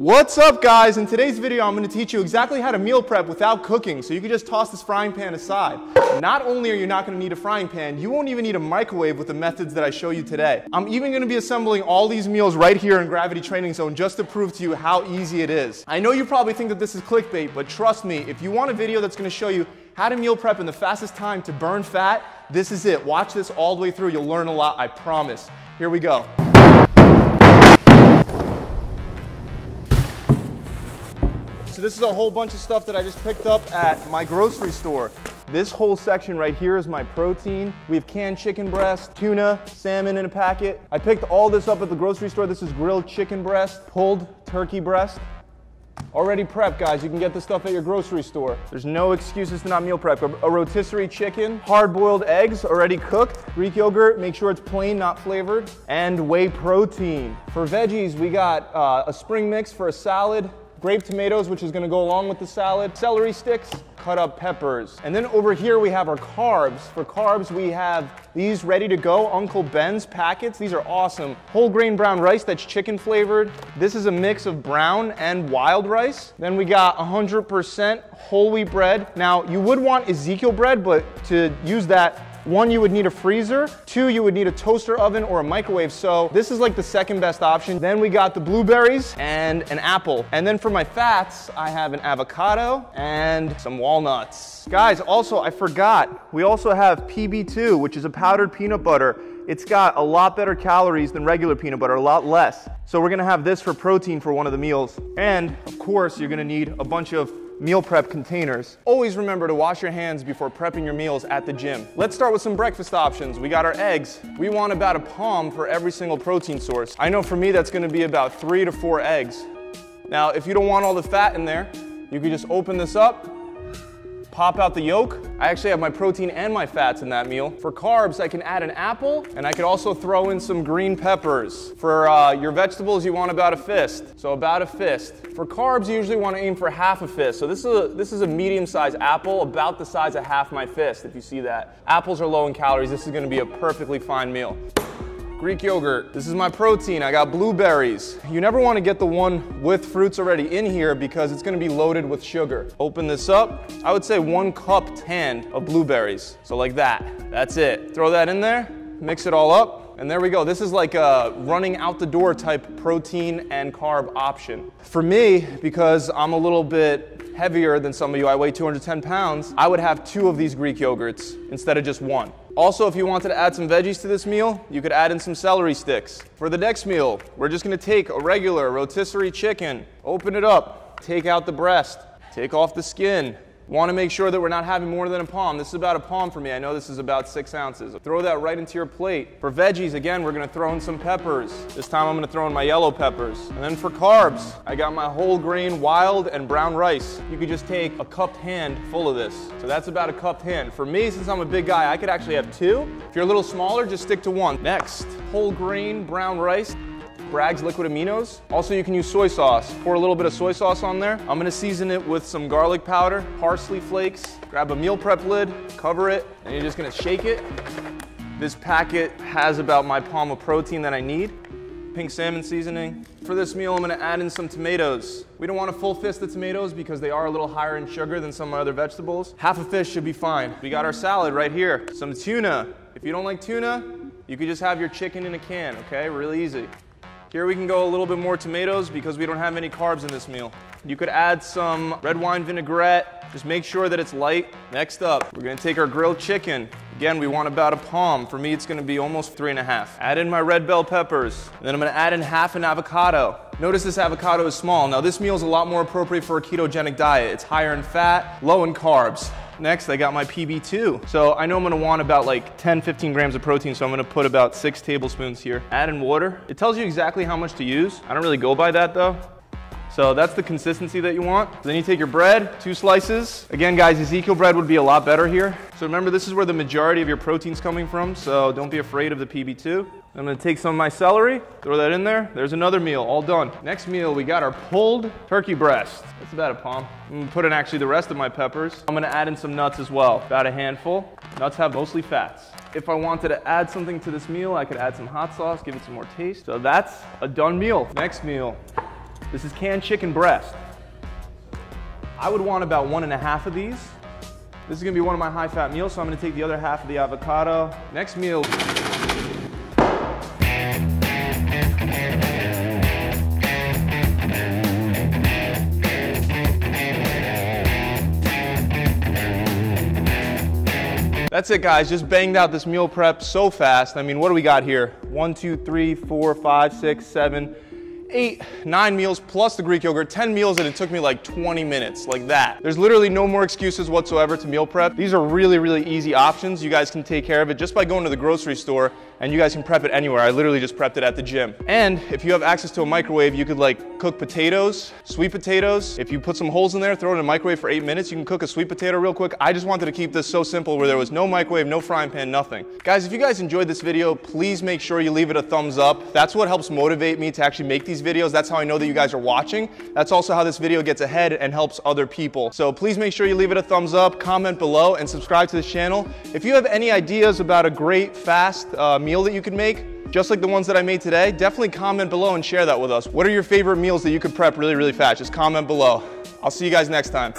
What's up guys? In today's video I'm going to teach you exactly how to meal prep without cooking so you can just toss this frying pan aside. Not only are you not going to need a frying pan, you won't even need a microwave with the methods that I show you today. I'm even going to be assembling all these meals right here in Gravity Training Zone just to prove to you how easy it is. I know you probably think that this is clickbait, but trust me, if you want a video that's going to show you how to meal prep in the fastest time to burn fat, this is it. Watch this all the way through. You'll learn a lot, I promise. Here we go. So this is a whole bunch of stuff that I just picked up at my grocery store. This whole section right here is my protein. We have canned chicken breast, tuna, salmon in a packet. I picked all this up at the grocery store. This is grilled chicken breast, pulled turkey breast. Already prepped, guys. You can get this stuff at your grocery store. There's no excuses to not meal prep. A, rotisserie chicken, hard-boiled eggs, already cooked, Greek yogurt, make sure it's plain, not flavored, and whey protein. For veggies, we got uh, a spring mix for a salad, grape tomatoes, which is gonna go along with the salad, celery sticks, cut up peppers. And then over here we have our carbs. For carbs, we have these ready to go Uncle Ben's packets. These are awesome. Whole grain brown rice that's chicken flavored. This is a mix of brown and wild rice. Then we got 100% whole wheat bread. Now, you would want Ezekiel bread, but to use that one, you would need a freezer. Two, you would need a toaster oven or a microwave. So this is like the second best option. Then we got the blueberries and an apple. And then for my fats, I have an avocado and some walnuts. Guys, also, I forgot, we also have PB2, which is a powdered peanut butter. It's got a lot better calories than regular peanut butter, a lot less. So we're gonna have this for protein for one of the meals. And of course, you're gonna need a bunch of meal prep containers. Always remember to wash your hands before prepping your meals at the gym. Let's start with some breakfast options. We got our eggs. We want about a palm for every single protein source. I know for me that's gonna be about three to four eggs. Now, if you don't want all the fat in there, you can just open this up, pop out the yolk. I actually have my protein and my fats in that meal. For carbs, I can add an apple, and I could also throw in some green peppers. For uh, your vegetables, you want about a fist, so about a fist. For carbs, you usually want to aim for half a fist. So this is a, this is a medium-sized apple, about the size of half my fist, if you see that. Apples are low in calories. This is going to be a perfectly fine meal. Greek yogurt. This is my protein. I got blueberries. You never want to get the one with fruits already in here because it's going to be loaded with sugar. Open this up. I would say one cup tan of blueberries. So like that. That's it. Throw that in there. Mix it all up. And there we go. This is like a running out the door type protein and carb option. For me, because I'm a little bit heavier than some of you, I weigh 210 pounds, I would have two of these Greek yogurts instead of just one. Also, if you wanted to add some veggies to this meal, you could add in some celery sticks. For the next meal, we're just gonna take a regular rotisserie chicken, open it up, take out the breast, take off the skin, Want to make sure that we're not having more than a palm. This is about a palm for me. I know this is about six ounces. Throw that right into your plate. For veggies, again, we're going to throw in some peppers. This time I'm going to throw in my yellow peppers. And then for carbs, I got my whole grain wild and brown rice. You could just take a cupped hand full of this. So that's about a cupped hand. For me, since I'm a big guy, I could actually have two. If you're a little smaller, just stick to one. Next, whole grain brown rice. Bragg's liquid aminos. Also, you can use soy sauce. Pour a little bit of soy sauce on there. I'm gonna season it with some garlic powder, parsley flakes. Grab a meal prep lid, cover it, and you're just gonna shake it. This packet has about my palm of protein that I need. Pink salmon seasoning. For this meal, I'm gonna add in some tomatoes. We don't want a full fist of tomatoes because they are a little higher in sugar than some of my other vegetables. Half a fish should be fine. We got our salad right here. Some tuna. If you don't like tuna, you could just have your chicken in a can, okay? Really easy. Here we can go a little bit more tomatoes because we don't have any carbs in this meal. You could add some red wine vinaigrette. Just make sure that it's light. Next up, we're gonna take our grilled chicken. Again, we want about a palm. For me, it's gonna be almost three and a half. Add in my red bell peppers. And then I'm gonna add in half an avocado. Notice this avocado is small. Now this meal is a lot more appropriate for a ketogenic diet. It's higher in fat, low in carbs. Next, I got my PB2. So I know I'm gonna want about like 10, 15 grams of protein, so I'm gonna put about six tablespoons here. Add in water. It tells you exactly how much to use. I don't really go by that though. So that's the consistency that you want. Then you take your bread, two slices. Again, guys, Ezekiel bread would be a lot better here. So remember, this is where the majority of your protein's coming from, so don't be afraid of the PB2. I'm gonna take some of my celery, throw that in there. There's another meal, all done. Next meal, we got our pulled turkey breast. That's about a palm. I'm gonna put in actually the rest of my peppers. I'm gonna add in some nuts as well, about a handful. Nuts have mostly fats. If I wanted to add something to this meal, I could add some hot sauce, give it some more taste. So that's a done meal. Next meal, This is canned chicken breast. I would want about one and a half of these. This is gonna be one of my high fat meals, so I'm gonna take the other half of the avocado. Next meal. That's it guys, just banged out this meal prep so fast. I mean, what do we got here? One, two, three, four, five, six, seven, eight, nine meals plus the Greek yogurt, 10 meals and it took me like 20 minutes, like that. There's literally no more excuses whatsoever to meal prep. These are really, really easy options. You guys can take care of it just by going to the grocery store and you guys can prep it anywhere. I literally just prepped it at the gym. And if you have access to a microwave, you could like cook potatoes, sweet potatoes. If you put some holes in there, throw it in a microwave for eight minutes, you can cook a sweet potato real quick. I just wanted to keep this so simple where there was no microwave, no frying pan, nothing. Guys, if you guys enjoyed this video, please make sure you leave it a thumbs up. That's what helps motivate me to actually make these videos. That's how I know that you guys are watching. That's also how this video gets ahead and helps other people. So please make sure you leave it a thumbs up, comment below, and subscribe to this channel. If you have any ideas about a great fast uh, meal that you could make, just like the ones that I made today, definitely comment below and share that with us. What are your favorite meals that you could prep really, really fast? Just comment below. I'll see you guys next time.